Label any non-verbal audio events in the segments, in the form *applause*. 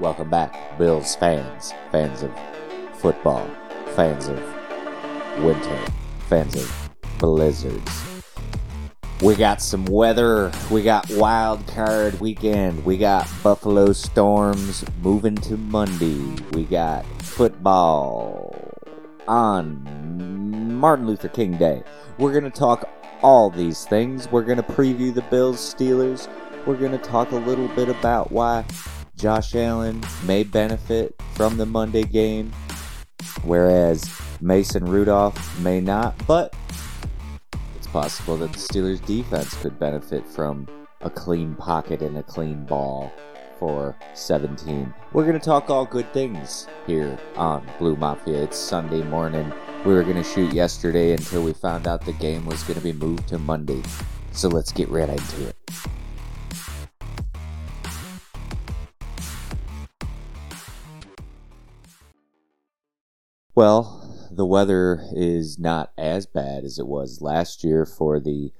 Welcome back, Bills fans, fans of football, fans of winter, fans of blizzards. We got some weather. We got wild card weekend. We got Buffalo Storms moving to Monday. We got football on Martin Luther King Day. We're going to talk all these things. We're going to preview the Bills Steelers. We're going to talk a little bit about why Josh Allen may benefit from the Monday game, whereas Mason Rudolph may not. But it's possible that the Steelers' defense could benefit from a clean pocket and a clean ball for 17. We're going to talk all good things here on Bleu Mafia. It's Sunday morning. We were going to shoot yesterday until we found out the game was going to be moved to Monday. So let's get right into it. Well, the weather is not as bad as it was last year for the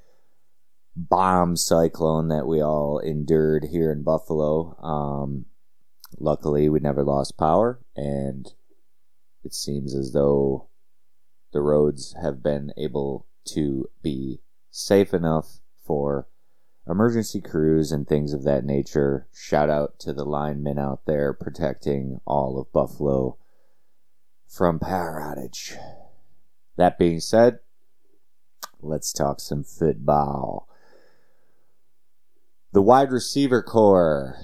bomb cyclone that we all endured here in Buffalo. Um, luckily, we never lost power, and it seems as though the roads have been able to be safe enough for emergency crews and things of that nature. Shout out to the linemen out there protecting all of Buffalo from power outage. That being said, let's talk some football. The wide receiver core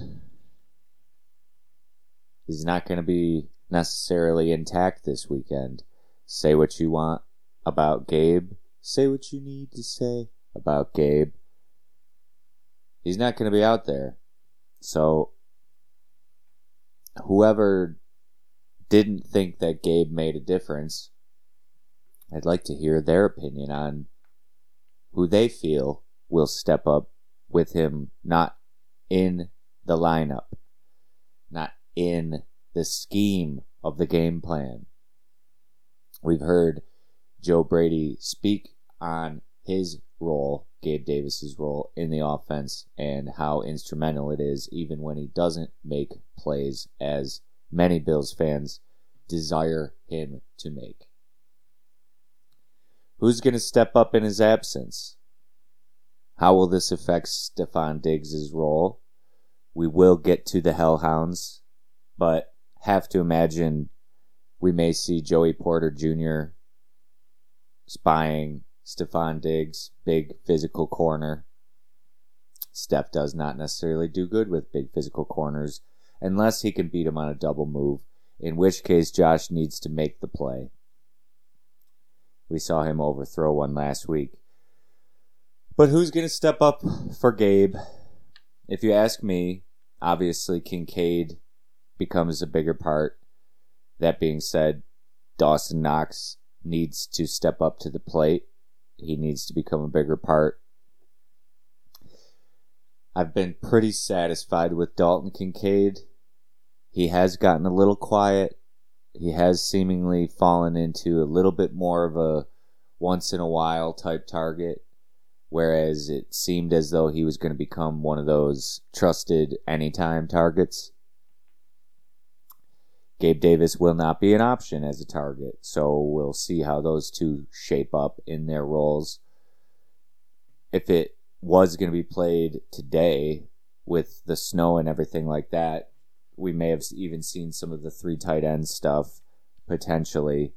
is not going to be necessarily intact this weekend. Say what you want about Gabe. Say what you need to say about Gabe. He's not going to be out there. So, whoever didn't think that Gabe made a difference, I'd like to hear their opinion on who they feel will step up with him not in the lineup, not in the scheme of the game plan. We've heard Joe Brady speak on his role, Gabe Davis's role in the offense, and how instrumental it is, even when he doesn't make plays as many Bills fans desire him to make. Who's going to step up in his absence? How will this affect Stefon Diggs' role? We will get to the Hellhounds, but have to imagine we may see Joey Porter Jr. spying Stefon Diggs, big physical corner. Steph does not necessarily do good with big physical corners unless he can beat him on a double move, in which case Josh needs to make the play. We saw him overthrow one last week. But who's going to step up for Gabe? If you ask me, obviously Kincaid becomes a bigger part. That being said, Dawson Knox needs to step up to the plate. He needs to become a bigger part. I've been pretty satisfied with Dalton Kincaid. He has gotten a little quiet. He has seemingly fallen into a little bit more of a once in a while type target, whereas it seemed as though he was going to become one of those trusted anytime targets. Gabe Davis will not be an option as a target, so we'll see how those two shape up in their roles. If it was going to be played today with the snow and everything like that, we may have even seen some of the three tight end stuff potentially,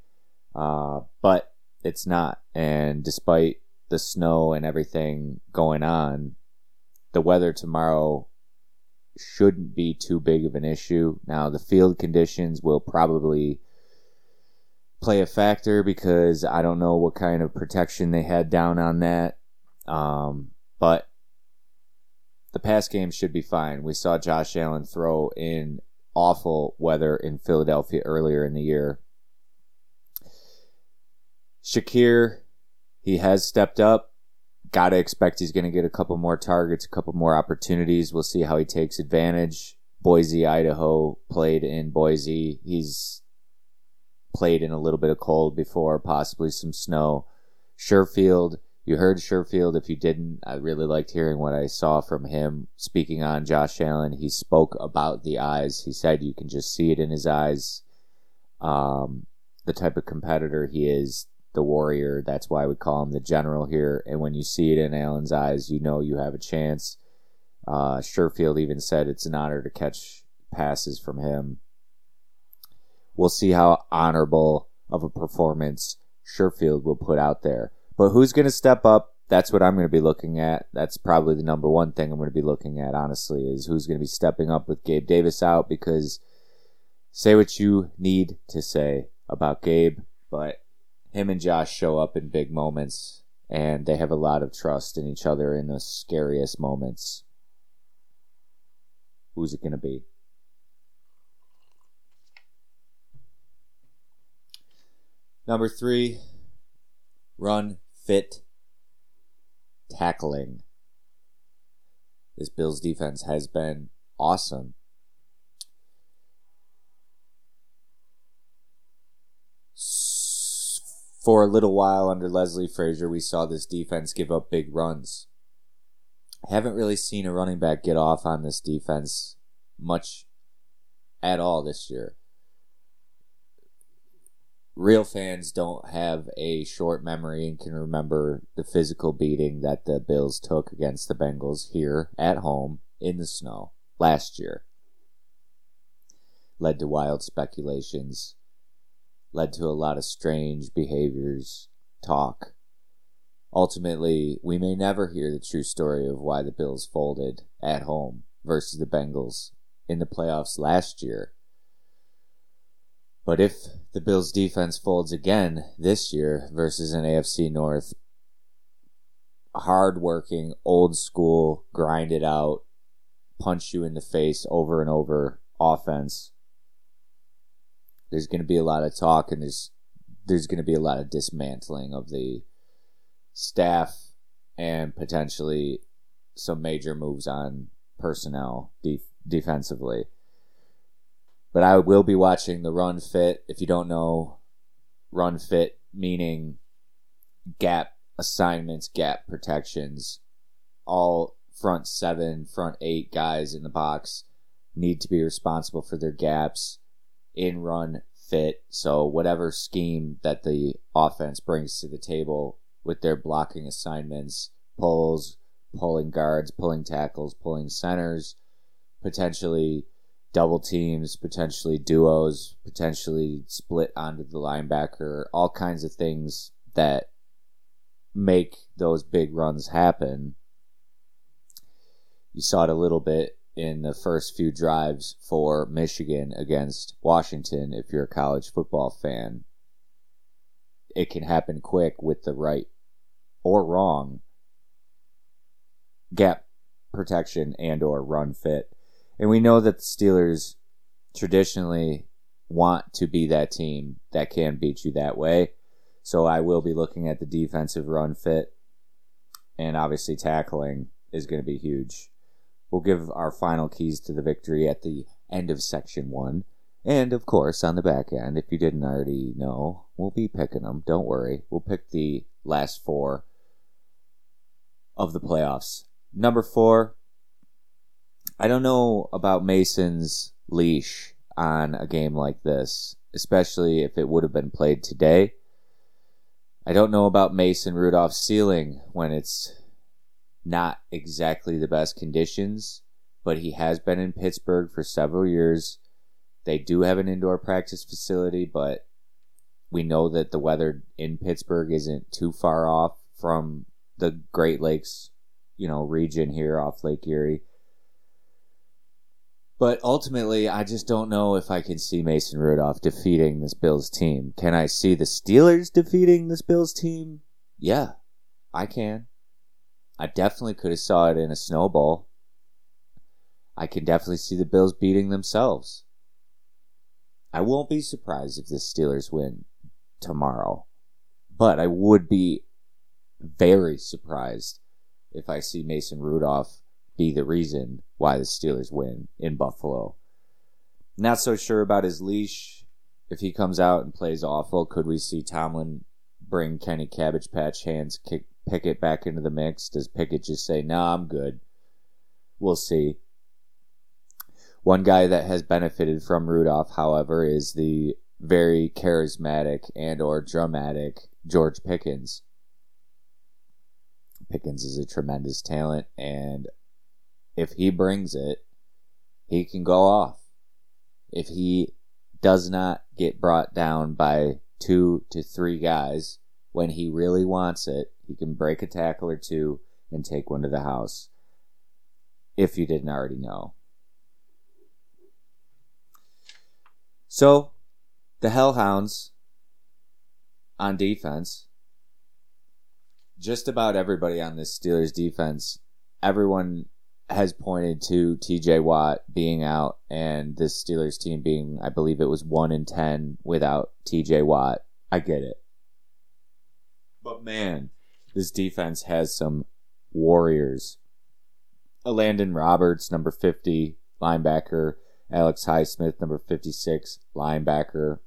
uh, but it's not. And despite the snow and everything going on, the weather tomorrow shouldn't be too big of an issue. Now, the field conditions will probably play a factor because I don't know what kind of protection they had down on that. Um, but the pass game should be fine. We saw Josh Allen throw in awful weather in Philadelphia earlier in the year. Shakir, he has stepped up gotta expect he's going to get a couple more targets, a couple more opportunities. We'll see how he takes advantage. Boise, Idaho played in Boise. He's played in a little bit of cold before, possibly some snow. Sherfield, you heard Sherfield. If you didn't, I really liked hearing what I saw from him speaking on Josh Allen. He spoke about the eyes. He said you can just see it in his eyes. Um, the type of competitor he is, the warrior. That's why we call him the general here. And when you see it in Allen's eyes, you know you have a chance. Uh, Sherfield even said it's an honor to catch passes from him. We'll see how honorable of a performance Sherfield will put out there. But who's going to step up? That's what I'm going to be looking at. That's probably the number one thing I'm going to be looking at, honestly, is who's going to be stepping up with Gabe Davis out because say what you need to say about Gabe, but him and Josh show up in big moments and they have a lot of trust in each other in the scariest moments. Who's it going to be? Number three, run fit tackling. This Bills defense has been awesome. For a little while under Leslie Frazier, we saw this defense give up big runs. I haven't really seen a running back get off on this defense much at all this year real fans don't have a short memory and can remember the physical beating that the Bills took against the Bengals here at home in the snow last year. Led to wild speculations, led to a lot of strange behaviors, talk. Ultimately, we may never hear the true story of why the Bills folded at home versus the Bengals in the playoffs last year but if the Bills defense folds again this year versus an AFC North hard-working, old school, grind it out, punch you in the face over and over offense, there's going to be a lot of talk and there's there's going to be a lot of dismantling of the staff and potentially some major moves on personnel def- defensively. But I will be watching the Run Fit. If you don't know, Run Fit meaning gap assignments, gap protections. All front seven, front eight guys in the box need to be responsible for their gaps in run fit. So whatever scheme that the offense brings to the table with their blocking assignments, pulls, pulling guards, pulling tackles, pulling centers, potentially double teams, potentially duos, potentially split onto the linebacker, all kinds of things that make those big runs happen. You saw it a little bit in the first few drives for Michigan against Washington if you're a college football fan. It can happen quick with the right or wrong gap protection and or run fit and we know that the Steelers traditionally want to be that team that can beat you that way. So I will be looking at the defensive run fit, and obviously tackling is going to be huge. We'll give our final keys to the victory at the end of section one. And of course, on the back end, if you didn't already know, we'll be picking them. Don't worry. We'll pick the last four of the playoffs. Number four, I don't know about Mason's leash on a game like this, especially if it would have been played today. I don't know about Mason Rudolph's ceiling when it's not exactly the best conditions, but he has been in Pittsburgh for several years. They do have an indoor practice facility, but we know that the weather in Pittsburgh isn't too far off from the Great Lakes, you know, region here off Lake Erie. But ultimately, I just don't know if I can see Mason Rudolph defeating this Bills team. Can I see the Steelers defeating this Bills team? Yeah, I can. I definitely could have saw it in a snowball. I can definitely see the Bills beating themselves. I won't be surprised if the Steelers win tomorrow. But I would be very surprised if I see Mason Rudolph be the reason why the Steelers win in Buffalo. Not so sure about his leash. If he comes out and plays awful, could we see Tomlin bring Kenny Cabbage Patch Hands kick Pickett back into the mix? Does Pickett just say, "No, nah, I'm good"? We'll see. One guy that has benefited from Rudolph, however, is the very charismatic and or dramatic George Pickens. Pickens is a tremendous talent, and if he brings it, he can go off. If he does not get brought down by two to three guys when he really wants it, he can break a tackle or two and take one to the house. If you didn't already know. So, the Hellhounds on defense, just about everybody on this Steelers defense, everyone has pointed to TJ Watt being out and this Steelers team being, I believe it was 1 in 10 without TJ Watt. I get it. But man, this defense has some warriors. Landon Roberts, number 50, linebacker. Alex Highsmith, number 56, linebacker.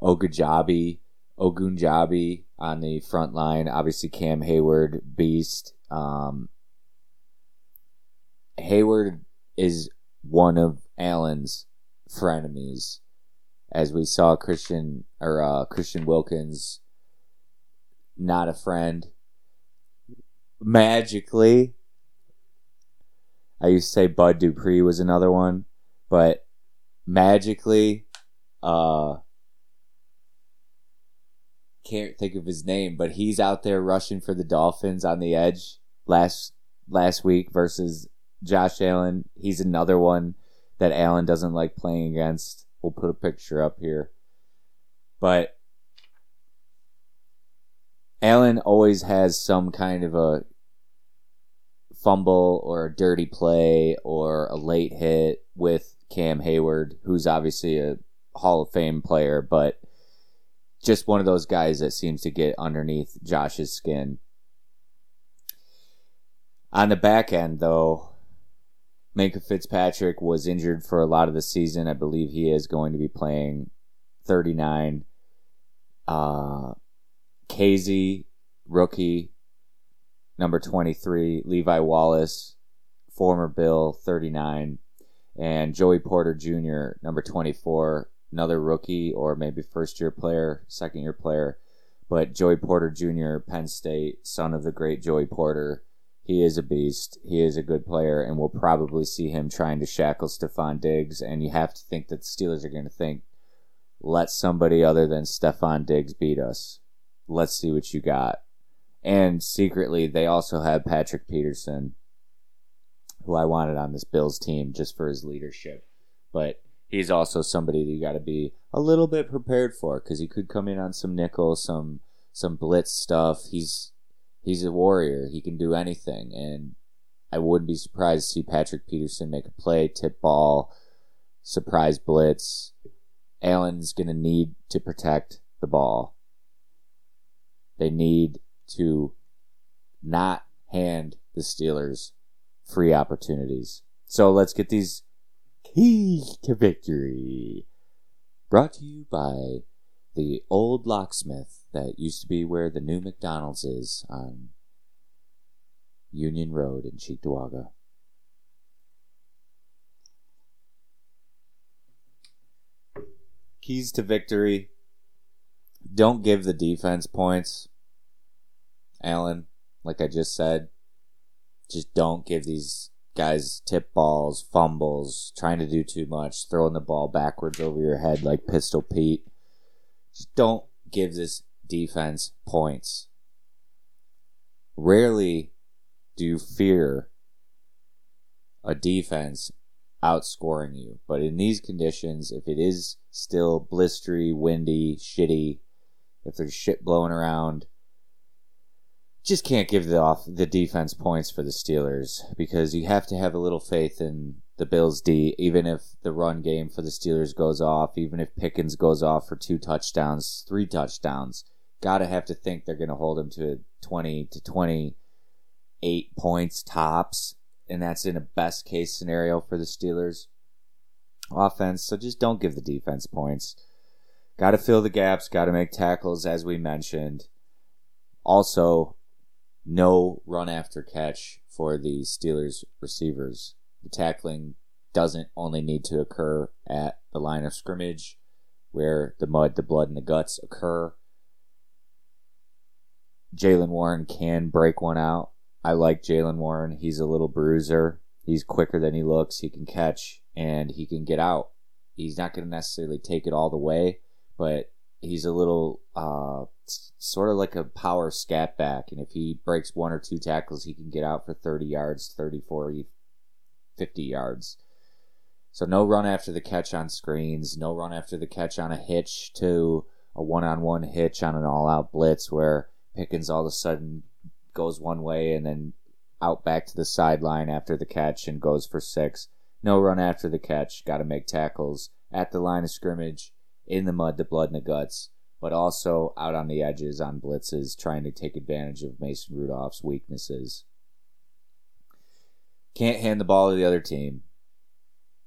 Ogunjobi, Ogunjobi on the front line. Obviously, Cam Heyward, beast. Um, Heyward is one of Allen's frenemies, as we saw Christian or uh, Christian Wilkins, not a friend. Magically, I used to say Bud Dupree was another one, but magically, uh, can't think of his name, but he's out there rushing for the Dolphins on the edge last last week versus Josh Allen. He's another one that Allen doesn't like playing against. We'll put a picture up here. But Allen always has some kind of a fumble or a dirty play or a late hit with Cam Heyward, who's obviously a Hall of Fame player, but just one of those guys that seems to get underneath Josh's skin. On the back end, though, Minkah Fitzpatrick was injured for a lot of the season. I believe he is going to be playing 39. Uh, Kazee, rookie, number 23, Levi Wallace, former Bill, 39, and Joey Porter Jr., number 24, another rookie or maybe first year player, second year player. But Joey Porter Jr., Penn State, son of the great Joey Porter, he is a beast. He is a good player, and we'll probably see him trying to shackle Stefon Diggs. And you have to think that the Steelers are going to think, let somebody other than Stefon Diggs beat us. Let's see what you got. And secretly, they also have Patrick Peterson, who I wanted on this Bills team just for his leadership. But he's also somebody that you got to be a little bit prepared for because he could come in on some nickel, some some blitz stuff. He's he's a warrior. He can do anything, and I wouldn't be surprised to see Patrick Peterson make a play, tip ball, surprise blitz. Allen's going to need to protect the ball. They need to not hand the Steelers free opportunities. So let's get these keys to victory. Brought to you by the old locksmith that used to be where the new McDonald's is on Union Road in Cheektowaga. Keys to victory. Don't give the defense points. Allen, like I just said, just don't give these guys tip balls, fumbles, trying to do too much, throwing the ball backwards over your head like Pistol Pete. Just don't give this defense points. Rarely do you fear a defense outscoring you, but in these conditions, if it is still blistery, windy, shitty, if there's shit blowing around, just can't give the off the defense points for the Steelers because you have to have a little faith in the Bills D even if the run game for the Steelers goes off, even if Pickens goes off for two touchdowns, three touchdowns, got to have to think they're going to hold him to 20 to 28 points tops and that's in a best case scenario for the Steelers offense. So just don't give the defense points. Got to fill the gaps, got to make tackles as we mentioned Also, no run after catch for the Steelers receivers. The tackling doesn't only need to occur at the line of scrimmage where the mud, the blood, and the guts occur. Jaylen Warren can break one out. I like Jaylen Warren. He's a little bruiser. He's quicker than he looks. He can catch and he can get out. He's not going to necessarily take it all the way, but he's a little uh, sort of like a power scat back. And if he breaks one or two tackles, he can get out for 30 yards, 30, 40, 50 yards. So no run after the catch on screens, no run after the catch on a hitch to a one-on-one hitch on an all-out blitz where Pickens all of a sudden goes one way and then out back to the sideline after the catch and goes for six. No run after the catch. Got to make tackles at the line of scrimmage, in the mud, the blood, and the guts, but also out on the edges on blitzes, trying to take advantage of Mason Rudolph's weaknesses. Can't hand the ball to the other team.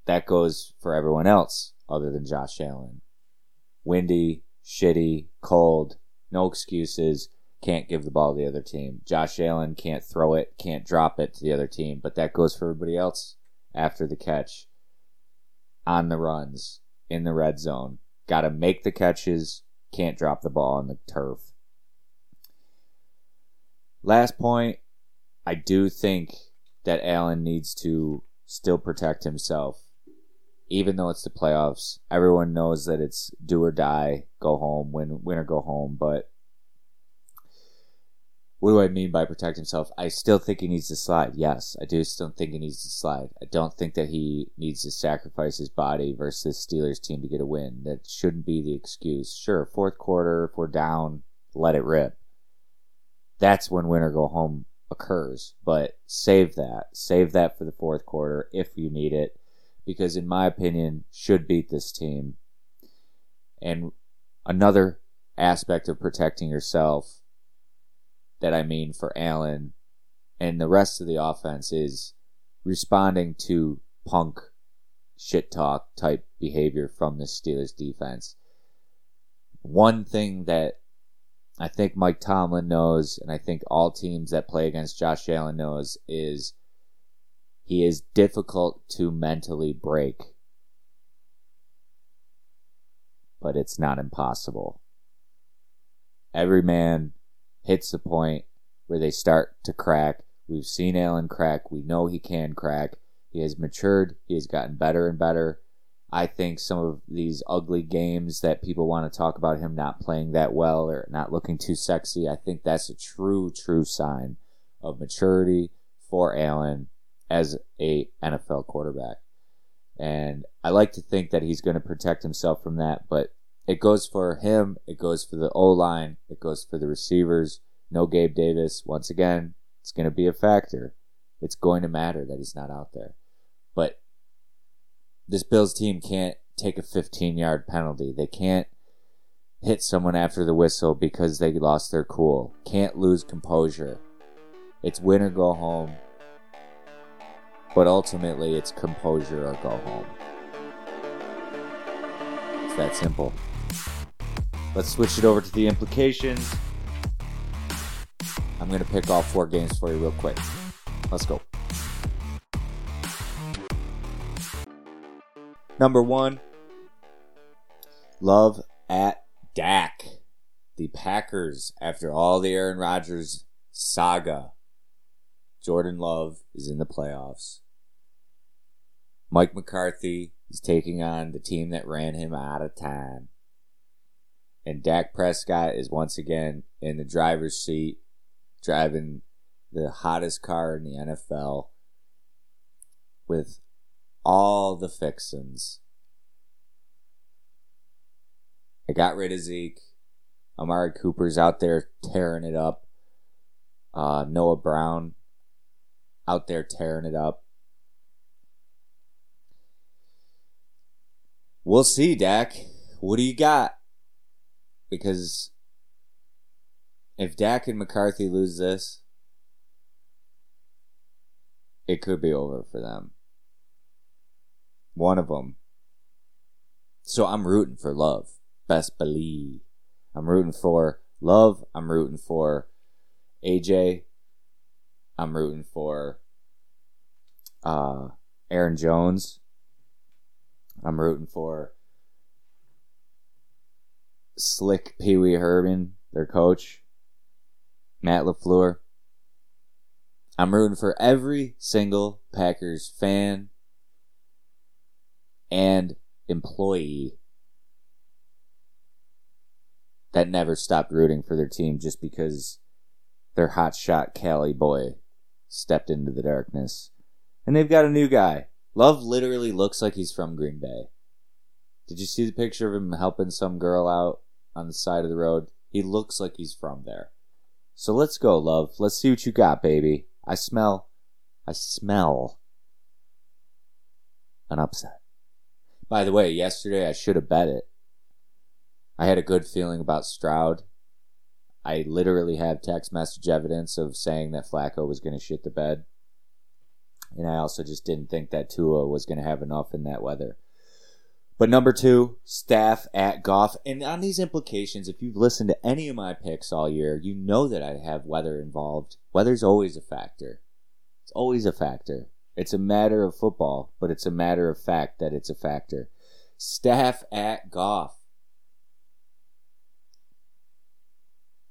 That goes for everyone else other than Josh Allen. Windy, shitty, cold, no excuses. Can't give the ball to the other team. Josh Allen can't throw it, can't drop it to the other team, but that goes for everybody else after the catch, on the runs, in the red zone. Got to make the catches, can't drop the ball on the turf. Last point, I do think that Allen needs to still protect himself even though it's the playoffs, everyone knows that it's do or die, go home, win, win or go home. But what do I mean by protect himself? I still think he needs to slide. Yes, I do still think he needs to slide. I don't think that he needs to sacrifice his body versus Steelers team to get a win. That shouldn't be the excuse. Sure, fourth quarter, if we're down, let it rip. That's when win or go home occurs. But save that. Save that for the fourth quarter if you need it because, in my opinion, should beat this team. And another aspect of protecting yourself that I mean for Allen and the rest of the offense is responding to punk shit talk type behavior from the Steelers defense. One thing that I think Mike Tomlin knows, and I think all teams that play against Josh Allen knows, is he is difficult to mentally break. But it's not impossible. Every man hits the point where they start to crack. We've seen Allen crack. We know he can crack. He has matured. He has gotten better and better. I think some of these ugly games that people want to talk about him not playing that well or not looking too sexy, I think that's a true, true sign of maturity for Allen as a NFL quarterback. And I like to think that he's going to protect himself from that, but it goes for him, it goes for the O line, it goes for the receivers. No Gabe Davis. Once again, it's going to be a factor. It's going to matter that he's not out there. But this Bills team can't take a 15 yard penalty. They can't hit someone after the whistle because they lost their cool. Can't lose composure. It's win or go home. But ultimately, it's composure or go home. It's that simple. Let's switch it over to the implications. I'm going to pick all four games for you real quick. Let's go. Number one, Love at Dak. The Packers, after all the Aaron Rodgers saga, Jordan Love is in the playoffs. Mike McCarthy is taking on the team that ran him out of time. And Dak Prescott is once again in the driver's seat, driving the hottest car in the NFL with all the fixins. I got rid of Zeke. Amari Cooper's out there tearing it up. Uh, Noah Brown out there tearing it up. We'll see, Dak. What do you got? Because if Dak and McCarthy lose this, it could be over for them. One of them. So I'm rooting for love. Best believe. I'm rooting for love. I'm rooting for AJ. I'm rooting for uh, Aaron Jones. I'm rooting for Slick Pee Wee Herman, their coach, Matt LaFleur. I'm rooting for every single Packers fan and employee that never stopped rooting for their team just because their hotshot Cali boy stepped into the darkness. And they've got a new guy. Love literally looks like he's from Green Bay. Did you see the picture of him helping some girl out on the side of the road? He looks like he's from there. So let's go, love. Let's see what you got, baby. I smell, I smell an upset. By the way, yesterday I should have bet it. I had a good feeling about Stroud. I literally have text message evidence of saying that Flacco was going to shit the bed. And I also just didn't think that Tua was going to have enough in that weather. But number two, staff at Goff. And on these implications, if you've listened to any of my picks all year, you know that I have weather involved. Weather's always a factor. It's always a factor. It's a matter of football, but it's a matter of fact that it's a factor. Staff at Goff.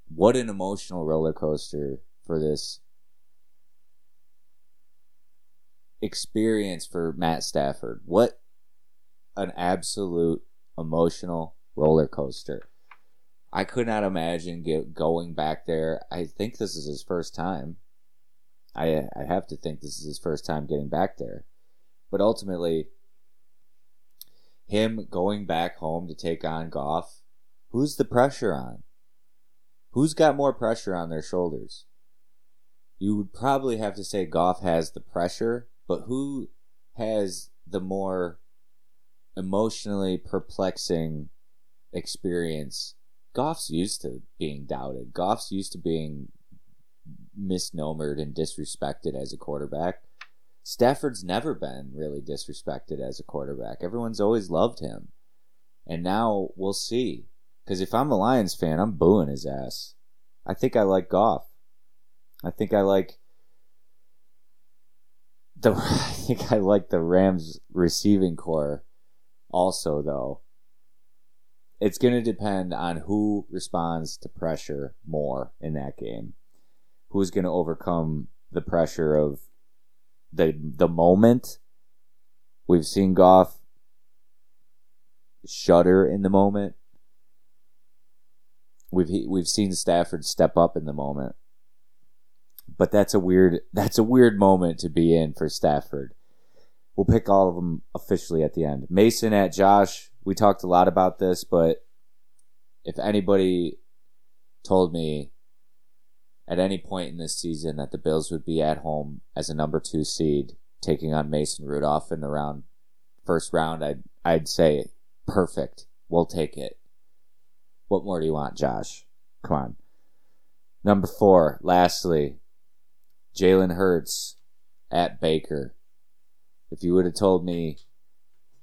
What an emotional roller coaster for this experience for Matt Stafford. What an absolute emotional roller coaster. I could not imagine get, going back there. I think this is his first time. I I have to think this is his first time getting back there. But ultimately, him going back home to take on Goff, who's the pressure on? Who's got more pressure on their shoulders? You would probably have to say Goff has the pressure, but who has the more emotionally perplexing experience. Goff's used to being doubted. Goff's used to being misnomered and disrespected as a quarterback. Stafford's never been really disrespected as a quarterback. Everyone's always loved him. And now we'll see. Because if I'm a Lions fan, I'm booing his ass. I think I like Goff. I think I like the *laughs* I think I like the Rams receiving core also, though, it's going to depend on who responds to pressure more in that game. Who's going to overcome the pressure of the the moment? We've seen Goff shudder in the moment. We've we've seen Stafford step up in the moment. But that's a weird that's a weird moment to be in for Stafford. We'll pick all of them officially at the end. Mason at Josh. We talked a lot about this, but if anybody told me at any point in this season that the Bills would be at home as a number two seed, taking on Mason Rudolph in the round first round, I'd I'd say perfect. We'll take it. What more do you want, Josh? Come on. Number four, lastly, Jalen Hurts at Baker if you would have told me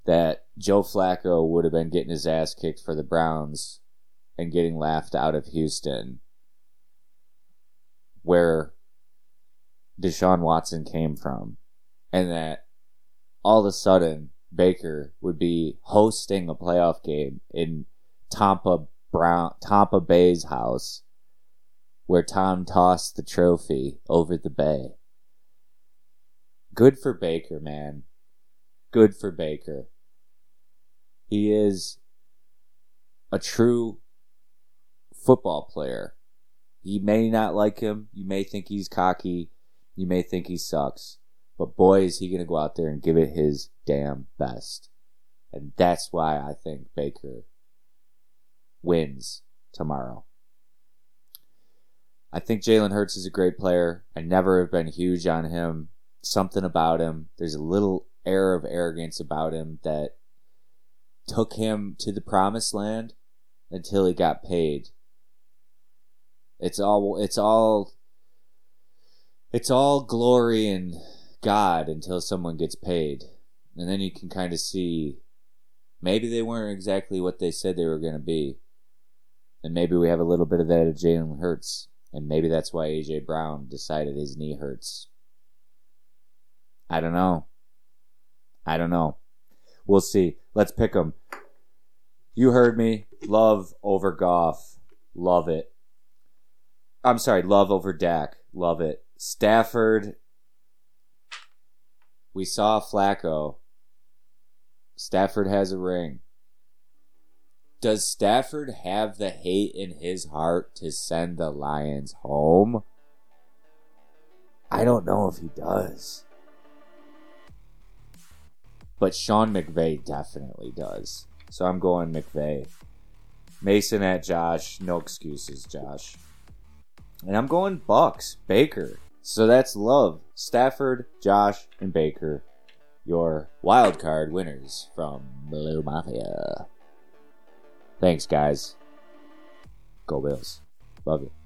that Joe Flacco would have been getting his ass kicked for the Browns and getting laughed out of Houston, where Deshaun Watson came from, and that all of a sudden Baker would be hosting a playoff game in Tampa Brown Tampa Bay's house where Tom tossed the trophy over the bay. Good for Baker, man. Good for Baker. He is a true football player. You may not like him. You may think he's cocky. You may think he sucks. But boy, is he going to go out there and give it his damn best. And that's why I think Baker wins tomorrow. I think Jalen Hurts is a great player. I never have been huge on him something about him. There's a little air of arrogance about him that took him to the promised land until he got paid. It's all it's all it's all glory and God until someone gets paid. And then you can kind of see maybe they weren't exactly what they said they were going to be. And maybe we have a little bit of that at Jalen Hurts And maybe that's why AJ Brown decided his knee hurts. I don't know. I don't know. We'll see. Let's pick them. You heard me. Love over Goff. Love it. I'm sorry. Love over Dak. Love it. Stafford. We saw Flacco. Stafford has a ring. Does Stafford have the hate in his heart to send the Lions home? I don't know if he does. But Sean McVay definitely does. So I'm going McVay. Mason at Josh. No excuses, Josh. And I'm going Bucks. Baker. So that's love. Stafford, Josh, and Baker. Your wild card winners from Bleu Mafia. Thanks, guys. Go Bills. Love you.